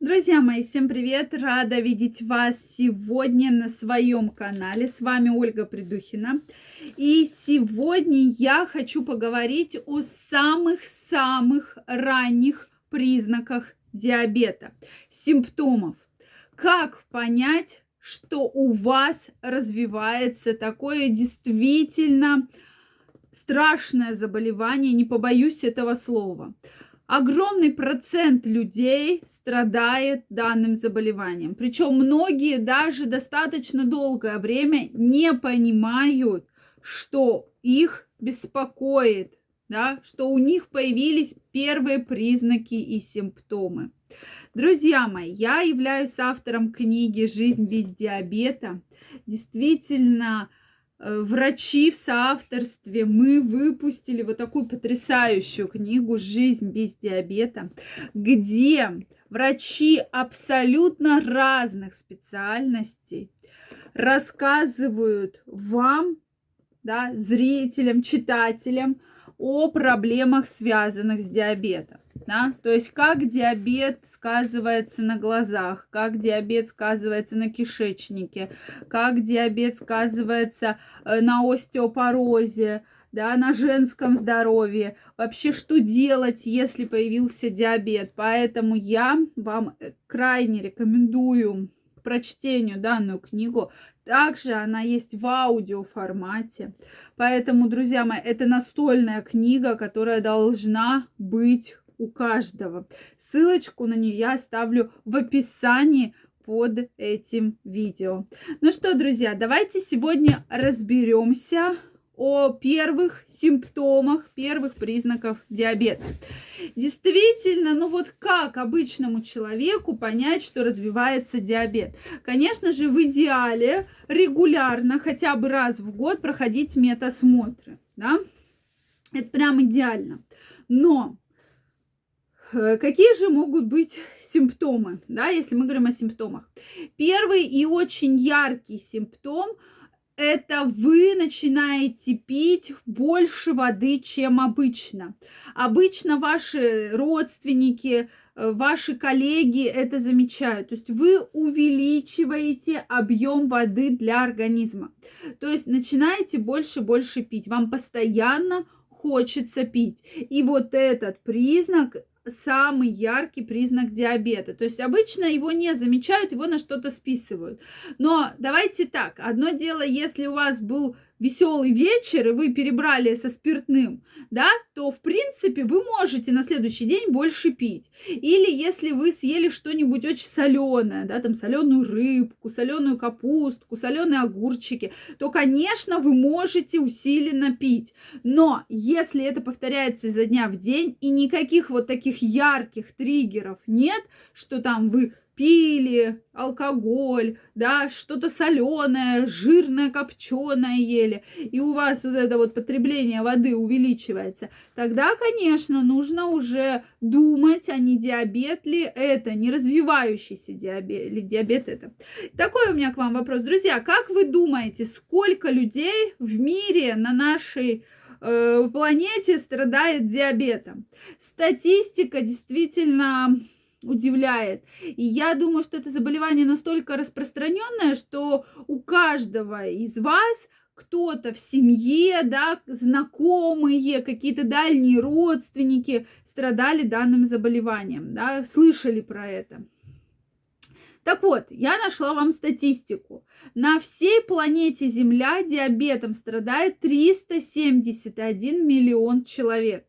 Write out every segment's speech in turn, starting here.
Друзья мои, всем привет! Рада видеть вас сегодня на своем канале. С вами Ольга Придухина. И сегодня я хочу поговорить о самых-самых ранних признаках диабета, симптомов. Как понять, что у вас развивается такое действительно страшное заболевание, не побоюсь этого слова огромный процент людей страдает данным заболеванием. Причем многие даже достаточно долгое время не понимают, что их беспокоит, да, что у них появились первые признаки и симптомы. Друзья мои, я являюсь автором книги «Жизнь без диабета». Действительно, врачи в соавторстве. Мы выпустили вот такую потрясающую книгу «Жизнь без диабета», где врачи абсолютно разных специальностей рассказывают вам, да, зрителям, читателям о проблемах, связанных с диабетом да, то есть как диабет сказывается на глазах, как диабет сказывается на кишечнике, как диабет сказывается э, на остеопорозе, да, на женском здоровье, вообще что делать, если появился диабет. Поэтому я вам э, крайне рекомендую к прочтению данную книгу. Также она есть в аудио формате. Поэтому, друзья мои, это настольная книга, которая должна быть у каждого. Ссылочку на нее я оставлю в описании под этим видео. Ну что, друзья, давайте сегодня разберемся о первых симптомах, первых признаков диабета. Действительно, ну вот как обычному человеку понять, что развивается диабет? Конечно же, в идеале регулярно, хотя бы раз в год проходить метасмотры, да? Это прям идеально. Но какие же могут быть симптомы, да, если мы говорим о симптомах? Первый и очень яркий симптом – это вы начинаете пить больше воды, чем обычно. Обычно ваши родственники, э, ваши коллеги это замечают. То есть вы увеличиваете объем воды для организма. То есть начинаете больше-больше пить. Вам постоянно хочется пить. И вот этот признак самый яркий признак диабета. То есть обычно его не замечают, его на что-то списывают. Но давайте так, одно дело, если у вас был веселый вечер, и вы перебрали со спиртным, да, то, в принципе, вы можете на следующий день больше пить. Или если вы съели что-нибудь очень соленое, да, там соленую рыбку, соленую капустку, соленые огурчики, то, конечно, вы можете усиленно пить. Но если это повторяется изо дня в день, и никаких вот таких ярких триггеров нет, что там вы пили алкоголь, да, что-то соленое, жирное, копченое ели, и у вас вот это вот потребление воды увеличивается, тогда, конечно, нужно уже думать, а не диабет ли это, не развивающийся диабет, или диабет это. Такой у меня к вам вопрос. Друзья, как вы думаете, сколько людей в мире на нашей э, планете страдает диабетом? Статистика действительно удивляет. И я думаю, что это заболевание настолько распространенное, что у каждого из вас кто-то в семье, да, знакомые, какие-то дальние родственники страдали данным заболеванием, да, слышали про это. Так вот, я нашла вам статистику. На всей планете Земля диабетом страдает 371 миллион человек.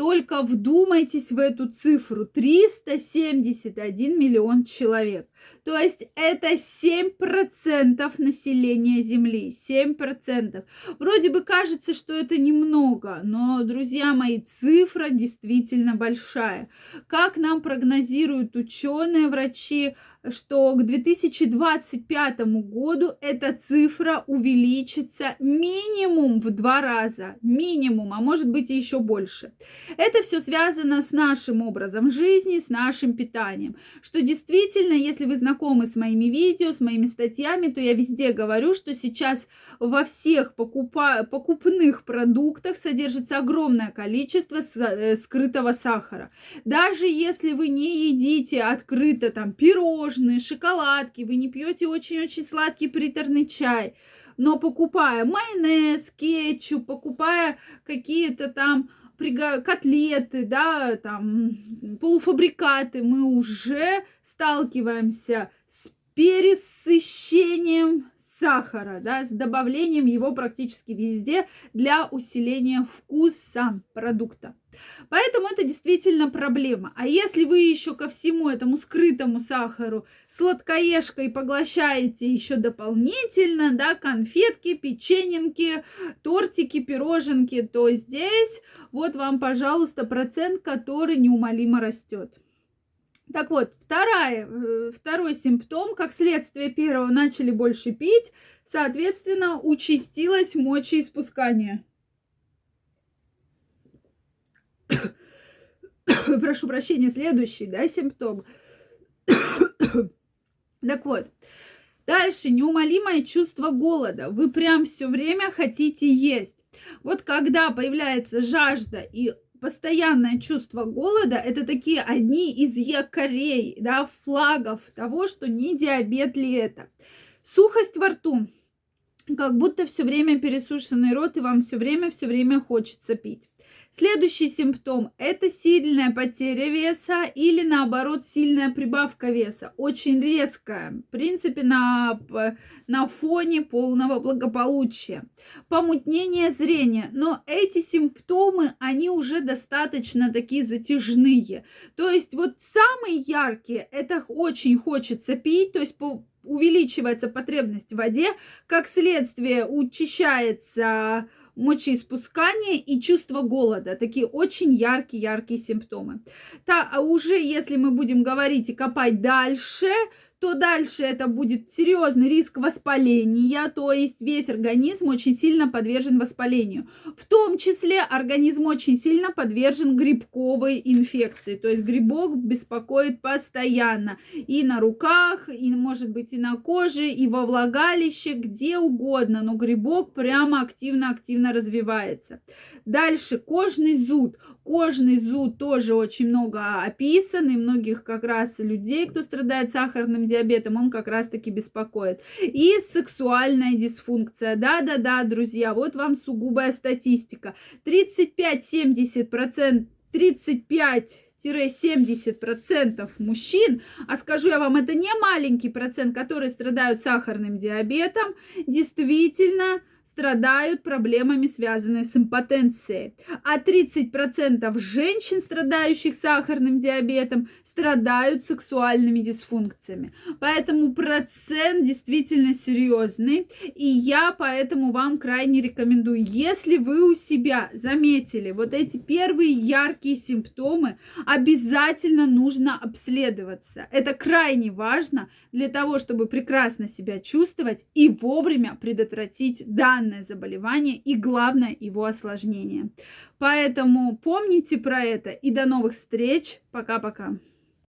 Только вдумайтесь в эту цифру. 371 миллион человек. То есть это 7% населения Земли. 7%. Вроде бы кажется, что это немного, но, друзья мои, цифра действительно большая. Как нам прогнозируют ученые, врачи, что к 2025 году эта цифра увеличится минимум в два раза, минимум, а может быть и еще больше. Это все связано с нашим образом жизни, с нашим питанием, что действительно, если вы знакомы с моими видео, с моими статьями, то я везде говорю, что сейчас во всех покупа... покупных продуктах содержится огромное количество э, скрытого сахара. Даже если вы не едите открыто там пирожные, шоколадки, вы не пьете очень-очень сладкий приторный чай, но покупая майонез, кетчуп, покупая какие-то там котлеты, да, там полуфабрикаты, мы уже сталкиваемся с пересыщением сахара, да, с добавлением его практически везде для усиления вкуса продукта. Поэтому это действительно проблема. А если вы еще ко всему этому скрытому сахару сладкоежкой поглощаете еще дополнительно, да, конфетки, печененки, тортики, пироженки, то здесь вот вам, пожалуйста, процент, который неумолимо растет. Так вот, вторая, э, второй симптом, как следствие первого, начали больше пить, соответственно, участилось мочеиспускание. Прошу прощения, следующий, да, симптом. так вот, дальше неумолимое чувство голода. Вы прям все время хотите есть. Вот когда появляется жажда и постоянное чувство голода – это такие одни из якорей, да, флагов того, что не диабет ли это. Сухость во рту, как будто все время пересушенный рот, и вам все время, все время хочется пить. Следующий симптом – это сильная потеря веса или наоборот сильная прибавка веса. Очень резкая, в принципе, на, на фоне полного благополучия. Помутнение зрения. Но эти симптомы, они уже достаточно такие затяжные. То есть вот самые яркие – это очень хочется пить, то есть по, увеличивается потребность в воде, как следствие учащается мочеиспускание и чувство голода. Такие очень яркие-яркие симптомы. Та, а уже если мы будем говорить и копать дальше, то дальше это будет серьезный риск воспаления, то есть весь организм очень сильно подвержен воспалению. В том числе организм очень сильно подвержен грибковой инфекции, то есть грибок беспокоит постоянно и на руках, и может быть и на коже, и во влагалище, где угодно, но грибок прямо активно-активно развивается. Дальше кожный зуд. Кожный зуд тоже очень много описан, и многих как раз людей, кто страдает сахарным диабетом, он как раз-таки беспокоит. И сексуальная дисфункция. Да-да-да, друзья, вот вам сугубая статистика. 35-70%, 35 70% мужчин, а скажу я вам, это не маленький процент, которые страдают сахарным диабетом, действительно страдают проблемами, связанными с импотенцией. А 30% женщин, страдающих сахарным диабетом, страдают сексуальными дисфункциями. Поэтому процент действительно серьезный. И я поэтому вам крайне рекомендую, если вы у себя заметили вот эти первые яркие симптомы, обязательно нужно обследоваться. Это крайне важно для того, чтобы прекрасно себя чувствовать и вовремя предотвратить данное заболевание и, главное, его осложнение. Поэтому помните про это и до новых встреч. Пока-пока.